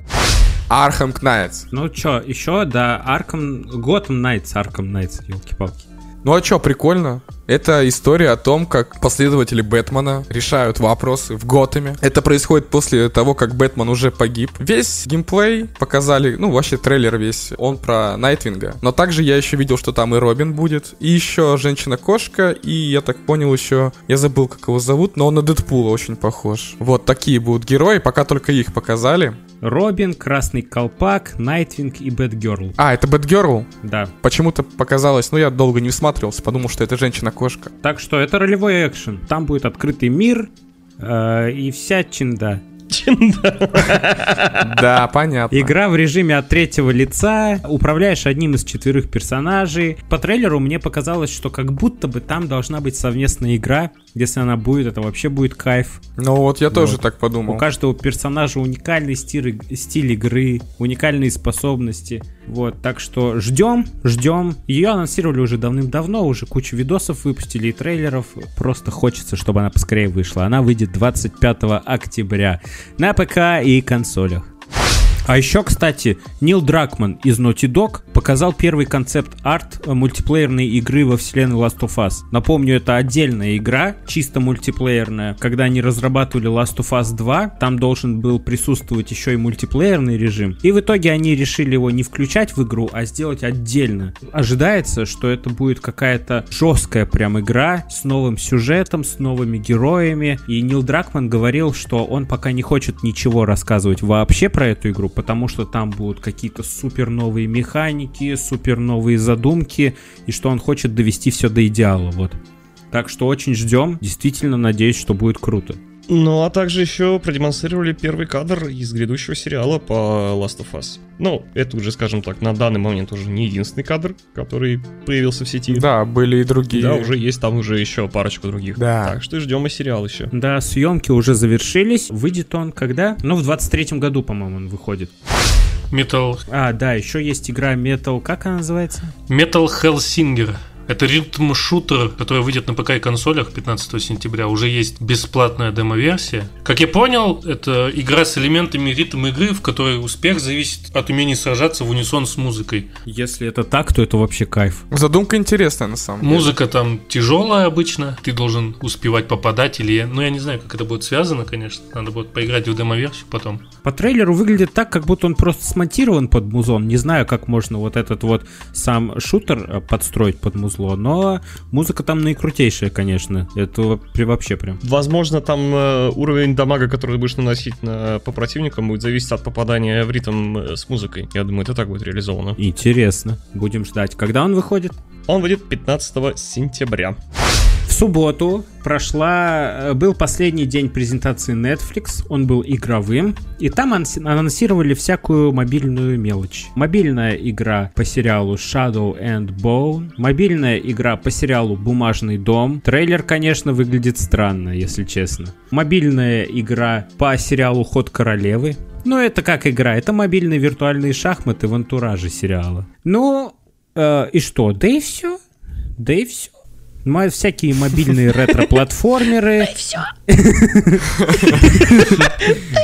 Arkham Knights. Ну чё, еще, да, Arkham, Gotham Knights, Arkham Knights, елки-палки. Ну а чё, прикольно. Это история о том, как последователи Бэтмена решают вопросы в Готэме. Это происходит после того, как Бэтмен уже погиб. Весь геймплей показали, ну вообще трейлер весь, он про Найтвинга. Но также я еще видел, что там и Робин будет, и еще Женщина-кошка, и я так понял еще, я забыл, как его зовут, но он на Дэдпула очень похож. Вот такие будут герои, пока только их показали. Робин, Красный Колпак, Найтвинг и Бэтгёрл. А, это Бэтгерл? Да. Почему-то показалось, ну я долго не всматривался, подумал, что это Женщина-кошка. Так что это ролевой экшен. Там будет открытый мир э, и вся чинда. Да, понятно. Игра в режиме от третьего лица, управляешь одним из четверых персонажей. По трейлеру мне показалось, что как будто бы там должна быть совместная игра. Если она будет, это вообще будет кайф. Ну вот я тоже Вот. так подумал. У каждого персонажа уникальный стиль, стиль игры, уникальные способности. Вот, так что ждем, ждем. Ее анонсировали уже давным-давно, уже кучу видосов выпустили и трейлеров. Просто хочется, чтобы она поскорее вышла. Она выйдет 25 октября на ПК и консолях. А еще, кстати, Нил Дракман из Naughty Dog показал первый концепт-арт э, мультиплеерной игры во вселенной Last of Us. Напомню, это отдельная игра, чисто мультиплеерная. Когда они разрабатывали Last of Us 2, там должен был присутствовать еще и мультиплеерный режим. И в итоге они решили его не включать в игру, а сделать отдельно. Ожидается, что это будет какая-то жесткая прям игра с новым сюжетом, с новыми героями. И Нил Дракман говорил, что он пока не хочет ничего рассказывать вообще про эту игру, потому что там будут какие-то супер новые механики, супер новые задумки, и что он хочет довести все до идеала, вот. Так что очень ждем, действительно надеюсь, что будет круто. Ну, а также еще продемонстрировали первый кадр из грядущего сериала по Last of Us. Ну, это уже, скажем так, на данный момент уже не единственный кадр, который появился в сети. Да, были и другие. Да, уже есть там уже еще парочку других. Да. Так что ждем и сериал еще. Да, съемки уже завершились. Выйдет он когда? Ну, в 23-м году, по-моему, он выходит. Metal, А, да, еще есть игра Metal, как она называется? Metal Hellsinger. Это ритм-шутер, который выйдет на ПК и консолях 15 сентября. Уже есть бесплатная демо-версия. Как я понял, это игра с элементами ритм-игры, в которой успех зависит от умения сражаться в унисон с музыкой. Если это так, то это вообще кайф. Задумка интересная на самом деле. Музыка там тяжелая обычно, ты должен успевать попадать или... Ну, я не знаю, как это будет связано, конечно. Надо будет поиграть в демо-версию потом. По трейлеру выглядит так, как будто он просто смонтирован под музон. Не знаю, как можно вот этот вот сам шутер э, подстроить под музло, но музыка там наикрутейшая, конечно. Это вообще прям. Возможно, там э, уровень дамага, который ты будешь наносить на, по противникам, будет зависеть от попадания в ритм э, с музыкой. Я думаю, это так будет реализовано. Интересно. Будем ждать. Когда он выходит? Он выйдет 15 сентября. Субботу прошла, э, был последний день презентации Netflix, он был игровым, и там анонсировали всякую мобильную мелочь. Мобильная игра по сериалу Shadow and Bone, мобильная игра по сериалу Бумажный дом. Трейлер, конечно, выглядит странно, если честно. Мобильная игра по сериалу Ход королевы. Ну, это как игра? Это мобильные виртуальные шахматы в антураже сериала. Ну, э, и что? Да и все. Да и все. Ма- всякие мобильные ретро-платформеры.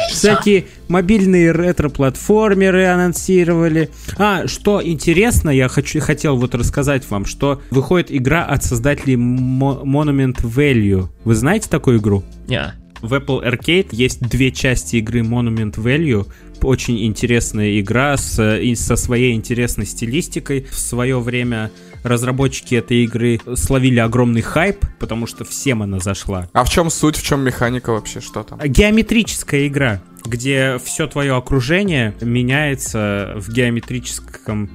Всякие мобильные ретро-платформеры анонсировали. А, что интересно, я хочу, хотел вот рассказать вам, что выходит игра от создателей Mo- Monument Value. Вы знаете такую игру? Не. В Apple Arcade есть две части игры Monument Value. Очень интересная игра с, и со своей интересной стилистикой. В свое время разработчики этой игры словили огромный хайп, потому что всем она зашла. А в чем суть, в чем механика вообще, что там? Геометрическая игра, где все твое окружение меняется в геометрическом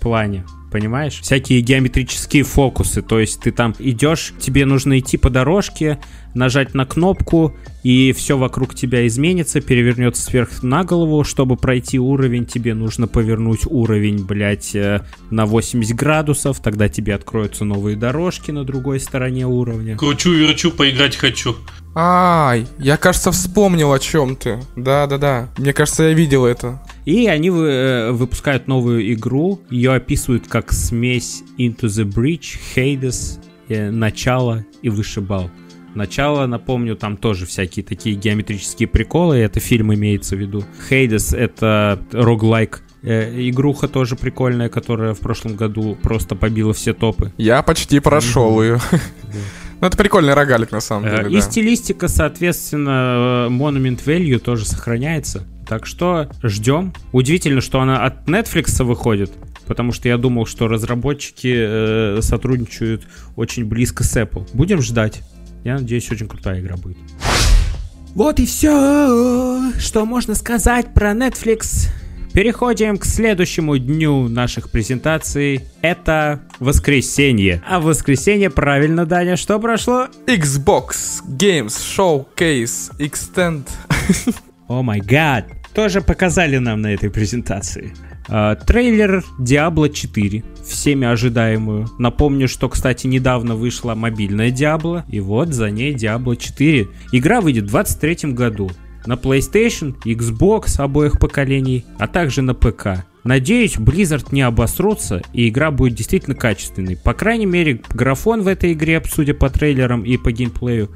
плане. Понимаешь? Всякие геометрические фокусы. То есть ты там идешь, тебе нужно идти по дорожке, нажать на кнопку, и все вокруг тебя изменится, перевернется сверх на голову. Чтобы пройти уровень, тебе нужно повернуть уровень, блядь, э, на 80 градусов. Тогда тебе откроются новые дорожки на другой стороне уровня. Кручу-верчу, поиграть хочу. Ай, я, кажется, вспомнил о чем ты. Да-да-да. Мне кажется, я видел это. И они вы- э, выпускают новую игру. Ее описывают как смесь Into the Breach, Hades, э, Начало и Вышибал. Начало, напомню, там тоже всякие такие геометрические приколы. Это фильм имеется в виду. Hades — это роглайк. Э, игруха тоже прикольная, которая в прошлом году просто побила все топы. Я почти прошел ее. Ну, это прикольный рогалик, на самом Э, деле, И да. стилистика, соответственно, э, Monument Value тоже сохраняется. Так что ждем. Удивительно, что она от Netflix выходит, потому что я думал, что разработчики э, сотрудничают очень близко с Apple. Будем ждать. Я надеюсь, очень крутая игра будет. Вот и все, что можно сказать про Netflix. Переходим к следующему дню наших презентаций. Это воскресенье. А в воскресенье, правильно, Даня, что прошло? Xbox Games Showcase Extend. О май гад. Тоже показали нам на этой презентации. Uh, трейлер Diablo 4, всеми ожидаемую. Напомню, что, кстати, недавно вышла мобильная Diablo, и вот за ней Diablo 4. Игра выйдет в 2023 году на PlayStation, Xbox обоих поколений, а также на ПК. Надеюсь, Blizzard не обосрутся, и игра будет действительно качественной. По крайней мере, графон в этой игре, судя по трейлерам и по геймплею,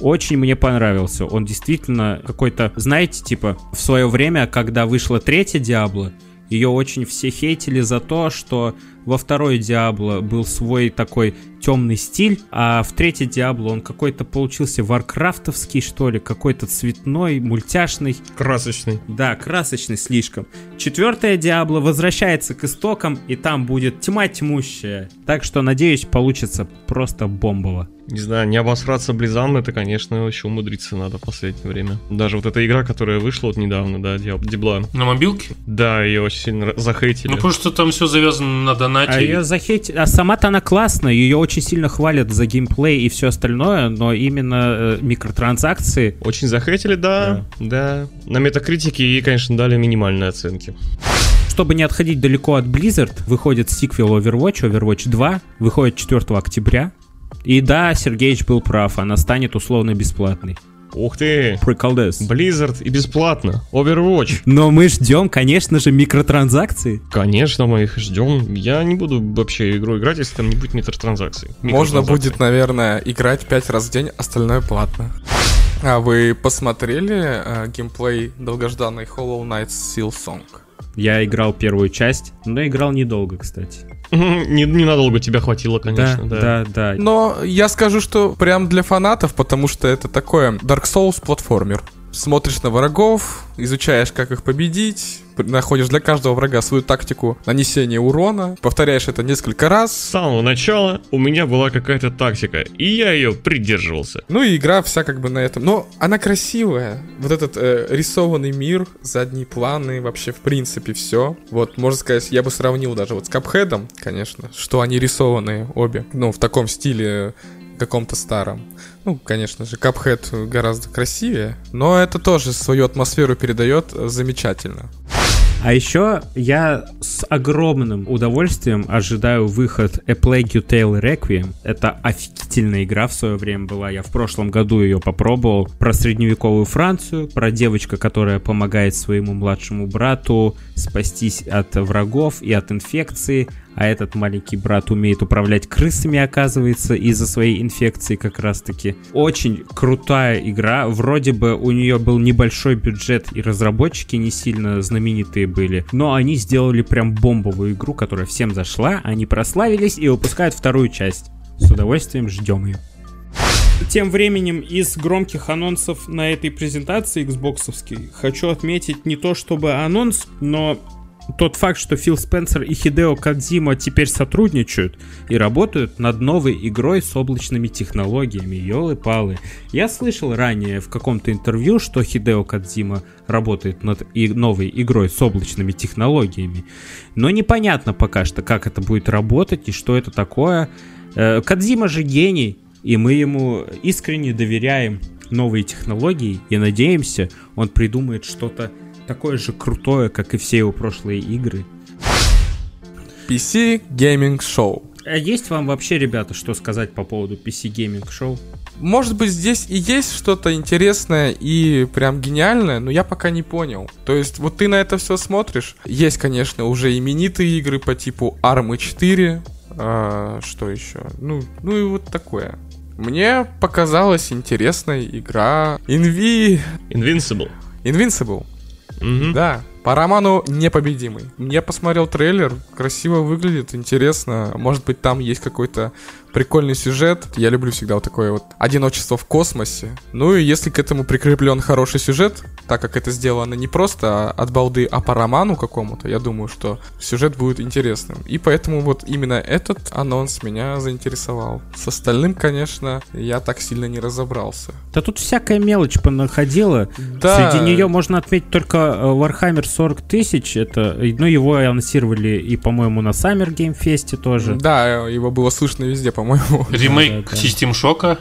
очень мне понравился. Он действительно какой-то, знаете, типа, в свое время, когда вышла третья Диабло, ее очень все хейтили за то, что во второй Диабло был свой такой темный стиль, а в третьей Диабло он какой-то получился варкрафтовский, что ли, какой-то цветной, мультяшный. Красочный. Да, красочный слишком. Четвертая Диабло возвращается к истокам, и там будет тьма тьмущая. Так что, надеюсь, получится просто бомбово. Не знаю, не обосраться Близам, это, конечно, еще умудриться надо в последнее время. Даже вот эта игра, которая вышла вот недавно, да, Дебла. На мобилке? Да, ее очень сильно захейтили. Ну, потому что там все завязано на донате. А ее захейтили, а сама-то она классная, ее очень сильно хвалят за геймплей и все остальное, но именно э, микротранзакции... Очень захейтили, да, да. да. На метакритике ей, конечно, дали минимальные оценки. Чтобы не отходить далеко от Blizzard, выходит сиквел Overwatch, Overwatch 2, выходит 4 октября. И да, Сергеич был прав, она станет условно бесплатной. Ух ты! Приколдес. Blizzard и бесплатно. Overwatch. Но мы ждем, конечно же, микротранзакции. Конечно, мы их ждем. Я не буду вообще игру играть, если там не будет микротранзакций. Можно будет, наверное, играть 5 раз в день, остальное платно. А вы посмотрели э, геймплей долгожданной Hollow Knight Seal Song? Я играл первую часть, но играл недолго, кстати. Не, ненадолго тебя хватило, конечно, да, да. Да, да. Но я скажу, что прям для фанатов, потому что это такое Dark Souls платформер смотришь на врагов, изучаешь, как их победить, находишь для каждого врага свою тактику нанесения урона, повторяешь это несколько раз. С самого начала у меня была какая-то тактика, и я ее придерживался. Ну и игра вся как бы на этом. Но она красивая. Вот этот э, рисованный мир, задние планы, вообще в принципе все. Вот, можно сказать, я бы сравнил даже вот с Капхедом, конечно, что они рисованные обе. Ну, в таком стиле каком-то старом. Ну, конечно же, Cuphead гораздо красивее, но это тоже свою атмосферу передает замечательно. А еще я с огромным удовольствием ожидаю выход A Plague You Tale Requiem. Это офигительная игра в свое время была. Я в прошлом году ее попробовал. Про средневековую Францию, про девочку, которая помогает своему младшему брату спастись от врагов и от инфекции а этот маленький брат умеет управлять крысами, оказывается, из-за своей инфекции как раз-таки. Очень крутая игра, вроде бы у нее был небольшой бюджет и разработчики не сильно знаменитые были, но они сделали прям бомбовую игру, которая всем зашла, они прославились и выпускают вторую часть. С удовольствием ждем ее. Тем временем из громких анонсов на этой презентации Xbox хочу отметить не то чтобы анонс, но тот факт, что Фил Спенсер и Хидео Кадзима теперь сотрудничают и работают над новой игрой с облачными технологиями, елы-палы. Я слышал ранее в каком-то интервью, что Хидео Кадзима работает над и новой игрой с облачными технологиями, но непонятно пока что, как это будет работать и что это такое. Э, Кадзима же гений, и мы ему искренне доверяем новые технологии и надеемся, он придумает что-то такое же крутое, как и все его прошлые игры. PC Gaming Show. А есть вам вообще, ребята, что сказать по поводу PC Gaming Show? Может быть, здесь и есть что-то интересное и прям гениальное, но я пока не понял. То есть, вот ты на это все смотришь. Есть, конечно, уже именитые игры по типу Arma 4. А, что еще? Ну, ну и вот такое. Мне показалась интересная игра Invi... Invincible. Invincible. Угу. Да, по роману «Непобедимый». Я посмотрел трейлер, красиво выглядит, интересно. Может быть, там есть какой-то прикольный сюжет. Я люблю всегда вот такое вот одиночество в космосе. Ну и если к этому прикреплен хороший сюжет, так как это сделано не просто от балды, а по роману какому-то, я думаю, что сюжет будет интересным. И поэтому вот именно этот анонс меня заинтересовал. С остальным, конечно, я так сильно не разобрался. Да тут всякая мелочь понаходила. Да. Среди нее можно отметить только э, Warhammer 40 тысяч. Это, ну, его анонсировали и, по-моему, на Summer Game Fest тоже. Да, его было слышно везде, по по-моему. Ремейк да, да, Систем Шока.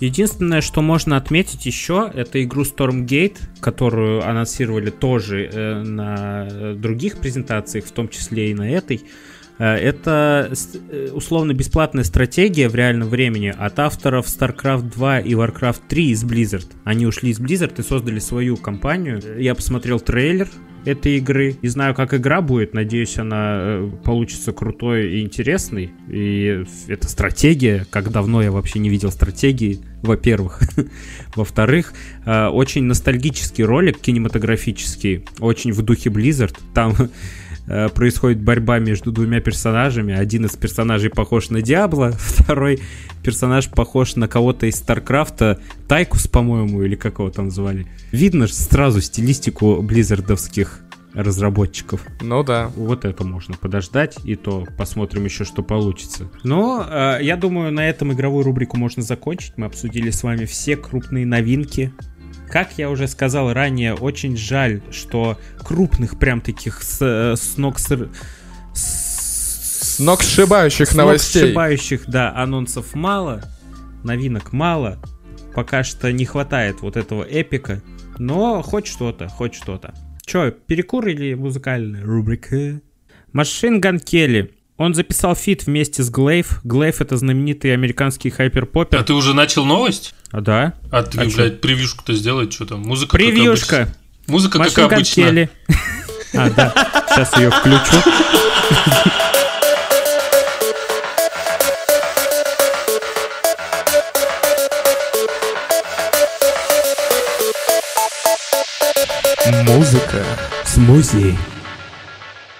Единственное, что можно отметить еще, это игру Stormgate, которую анонсировали тоже э, на других презентациях, в том числе и на этой. Э, это э, условно бесплатная стратегия в реальном времени от авторов StarCraft 2 и Warcraft 3 из Blizzard. Они ушли из Blizzard и создали свою компанию. Я посмотрел трейлер этой игры. Не знаю, как игра будет. Надеюсь, она э, получится крутой и интересной. И это стратегия. Как давно я вообще не видел стратегии, во-первых. Во-вторых, очень ностальгический ролик кинематографический. Очень в духе Blizzard. Там Э, происходит борьба между двумя персонажами. Один из персонажей похож на Диабло, второй персонаж похож на кого-то из Старкрафта, Тайкус, по-моему, или как его там звали. Видно сразу стилистику близзардовских разработчиков. Ну да. Вот это можно подождать, и то посмотрим еще, что получится. Но э, я думаю, на этом игровую рубрику можно закончить. Мы обсудили с вами все крупные новинки как я уже сказал ранее, очень жаль, что крупных прям таких с, э, с ног с, с ног сшибающих с новостей. Сшибающих, да, анонсов мало, новинок мало. Пока что не хватает вот этого эпика. Но хоть что-то, хоть что-то. Че, перекур или музыкальная рубрика? Machine Gun Kelly он записал фит вместе с Glaive. Glaive это знаменитый американский хайперпопер. А ты уже начал новость? А да. А ты, а блядь, превьюшку-то сделай, что там? Музыка Превьюшка. Как. Музыка Machine как обычно. Келли. А, да. Сейчас ее включу. Музыка. Смузи.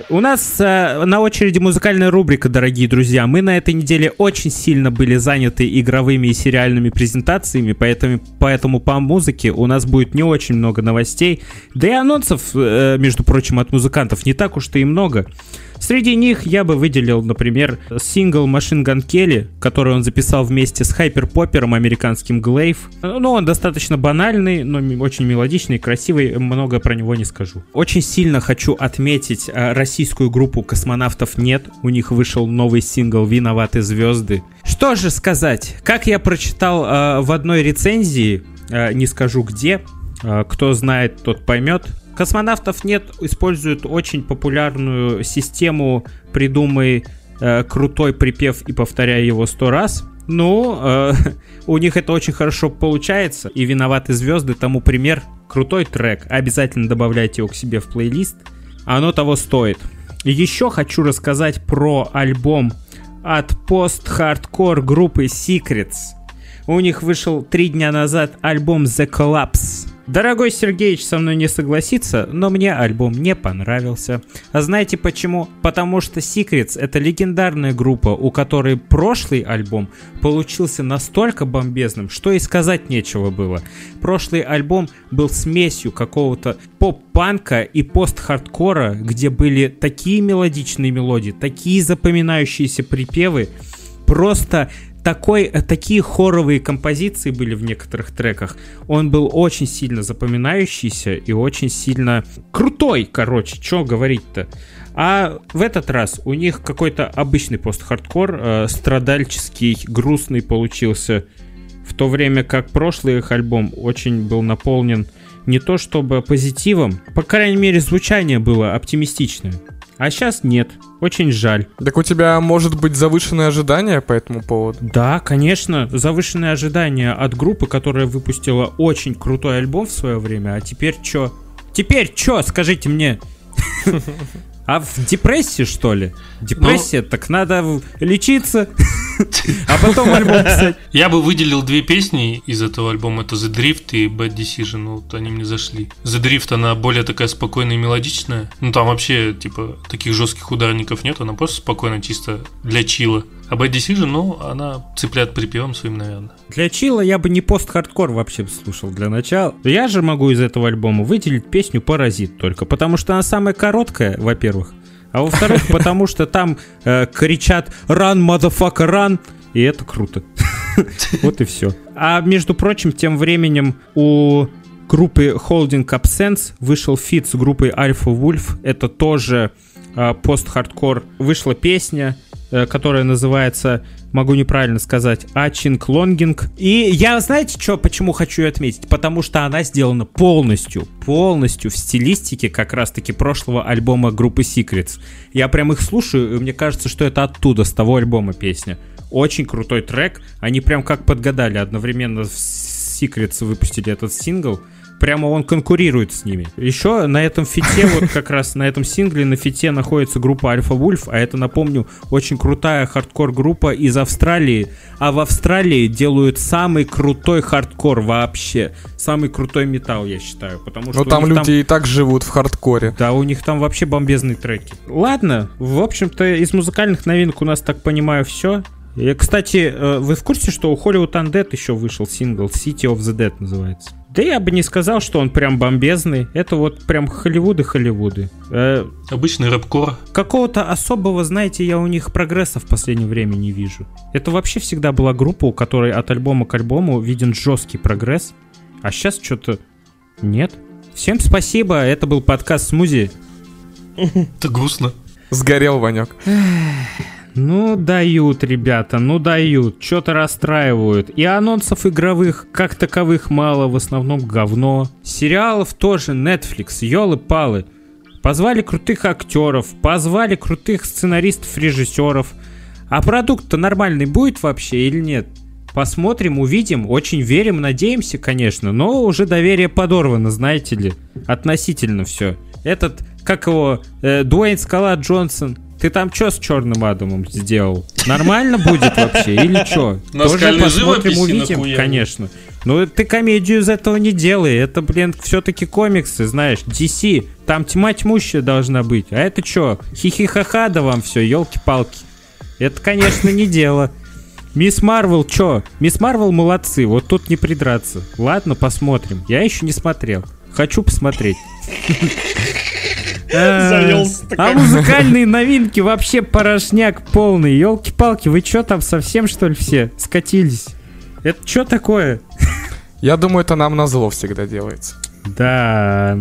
У нас э, на очереди музыкальная рубрика, дорогие друзья. Мы на этой неделе очень сильно были заняты игровыми и сериальными презентациями, поэтому, поэтому по музыке у нас будет не очень много новостей. Да и анонсов, э, между прочим, от музыкантов не так уж-то и много. Среди них я бы выделил, например, сингл Machine Gun Kelly, который он записал вместе с хайперпопером американским Glaive. Ну, он достаточно банальный, но очень мелодичный, красивый, много про него не скажу. Очень сильно хочу отметить э, российскую группу «Космонавтов нет». У них вышел новый сингл «Виноваты звезды». Что же сказать? Как я прочитал э, в одной рецензии, э, не скажу где, кто знает, тот поймет, Космонавтов нет используют очень популярную систему «Придумай э, крутой припев и повторяй его сто раз». Ну, э, у них это очень хорошо получается, и «Виноваты звезды» тому пример. Крутой трек, обязательно добавляйте его к себе в плейлист, оно того стоит. Еще хочу рассказать про альбом от пост-хардкор группы Secrets. У них вышел три дня назад альбом The Collapse. Дорогой Сергеич со мной не согласится, но мне альбом не понравился. А знаете почему? Потому что Secrets это легендарная группа, у которой прошлый альбом получился настолько бомбезным, что и сказать нечего было. Прошлый альбом был смесью какого-то поп-панка и пост-хардкора, где были такие мелодичные мелодии, такие запоминающиеся припевы, просто такой, э, такие хоровые композиции были в некоторых треках. Он был очень сильно запоминающийся и очень сильно крутой, короче, что говорить-то. А в этот раз у них какой-то обычный пост-хардкор, э, страдальческий, грустный получился. В то время как прошлый их альбом очень был наполнен не то чтобы позитивом, по крайней мере звучание было оптимистичное. А сейчас нет. Очень жаль. Так у тебя может быть завышенные ожидания по этому поводу? Да, конечно. Завышенные ожидания от группы, которая выпустила очень крутой альбом в свое время. А теперь чё? Теперь чё, скажите мне? А в депрессии, что ли? Депрессия, ну, так надо лечиться, а потом альбом писать. Я бы выделил две песни из этого альбома. Это The Drift и Bad Decision. Вот они мне зашли. The Drift, она более такая спокойная и мелодичная. Ну, там вообще, типа, таких жестких ударников нет. Она просто спокойно, чисто для чила. А Bad Decision, ну, она цепляет припевом своим, наверное. Для чила я бы не пост-хардкор вообще слушал для начала. Я же могу из этого альбома выделить песню «Паразит» только, потому что она самая короткая, во-первых. А во-вторых, потому что там э, кричат «Run, motherfucker, run!» И это круто. Вот и все. А между прочим, тем временем у группы Holding Absence вышел фит с группой Alpha Wolf. Это тоже э, пост-хардкор. Вышла песня которая называется, могу неправильно сказать, Ачинг Лонгинг. И я, знаете, что, почему хочу ее отметить? Потому что она сделана полностью, полностью в стилистике как раз-таки прошлого альбома группы Secrets. Я прям их слушаю, и мне кажется, что это оттуда, с того альбома песня. Очень крутой трек. Они прям как подгадали. Одновременно с Secrets выпустили этот сингл прямо он конкурирует с ними. Еще на этом фите, вот как раз на этом сингле на фите находится группа Alpha Wolf, а это, напомню, очень крутая хардкор-группа из Австралии. А в Австралии делают самый крутой хардкор вообще. Самый крутой металл, я считаю. Потому Но что у там люди и так живут в хардкоре. да, у них там вообще бомбезные треки. Ладно, в общем-то, из музыкальных новинок у нас, так понимаю, все. И, кстати, э, вы в курсе, что у Hollywood Undead еще вышел сингл City of the Dead называется? Да я бы не сказал, что он прям бомбезный. Это вот прям Холливуды-Холливуды. Э, Обычный рэпкор. какого-то особого, знаете, я у них прогресса в последнее время не вижу. Это вообще всегда была группа, у которой от альбома к альбому виден жесткий прогресс. А сейчас что-то нет. Всем спасибо, это был подкаст Смузи. Это грустно. Сгорел Ванек. Ну, дают, ребята, ну дают. Что-то расстраивают. И анонсов игровых, как таковых, мало, в основном говно. Сериалов тоже Netflix, елы-палы. Позвали крутых актеров, позвали крутых сценаристов, режиссеров. А продукт-то нормальный будет вообще или нет? Посмотрим, увидим, очень верим, надеемся, конечно, но уже доверие подорвано, знаете ли. Относительно все. Этот, как его, э, Дуэйн Скала Джонсон, ты там что с Черным Адамом сделал? Нормально будет вообще или что? Наскальной посмотрим, увидим, конечно. Ну, ты комедию из этого не делай. Это, блин, все-таки комиксы, знаешь, DC. Там тьма тьмущая должна быть. А это что? Хихи-ха-ха, да вам все, елки-палки. Это, конечно, не дело. Мисс Марвел, чё? Мисс Марвел молодцы, вот тут не придраться. Ладно, посмотрим. Я еще не смотрел. Хочу посмотреть. А, Завелся А музыкальные новинки вообще порошняк полный. Елки-палки, вы чё там совсем что ли все скатились? Это что такое? Я думаю, это нам на зло всегда делается. Да,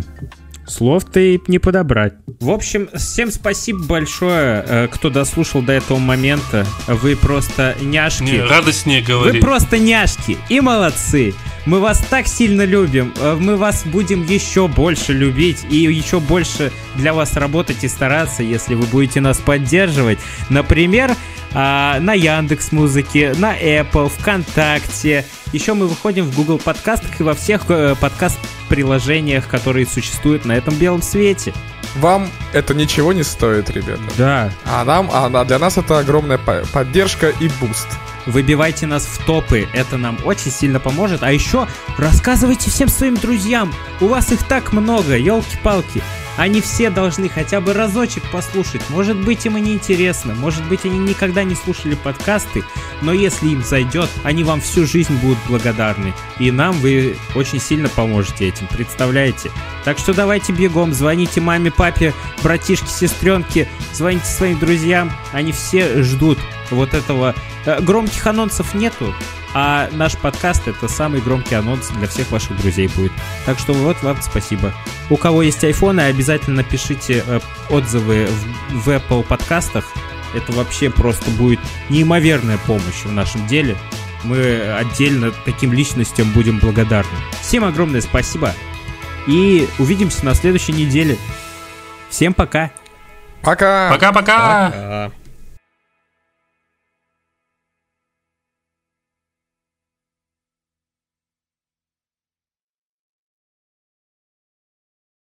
слов-то и не подобрать. В общем, всем спасибо большое, э, кто дослушал до этого момента. Вы просто няшки. Не, радостнее Вы говори. просто няшки и молодцы. Мы вас так сильно любим. Э, Мы вас будем еще больше любить и еще больше для вас работать и стараться, если вы будете нас поддерживать. Например, а, на Яндекс Музыке, на Apple, ВКонтакте. Еще мы выходим в Google подкастах и во всех э, подкаст-приложениях, которые существуют на этом белом свете. Вам это ничего не стоит, ребята. Да. А нам, а на- для нас это огромная по- поддержка и буст. Выбивайте нас в топы, это нам очень сильно поможет. А еще рассказывайте всем своим друзьям. У вас их так много, елки-палки. Они все должны хотя бы разочек послушать. Может быть им и не интересно, может быть они никогда не слушали подкасты, но если им зайдет, они вам всю жизнь будут благодарны. И нам вы очень сильно поможете этим, представляете? Так что давайте бегом, звоните маме, папе, братишке, сестренке, звоните своим друзьям, они все ждут вот этого. Э, Громких анонсов нету, а наш подкаст это самый громкий анонс для всех ваших друзей будет. Так что вот вам спасибо. У кого есть айфоны, обязательно пишите э, отзывы в, в Apple подкастах. Это вообще просто будет неимоверная помощь в нашем деле. Мы отдельно таким личностям будем благодарны. Всем огромное спасибо. И увидимся на следующей неделе. Всем пока. Пока! Пока-пока.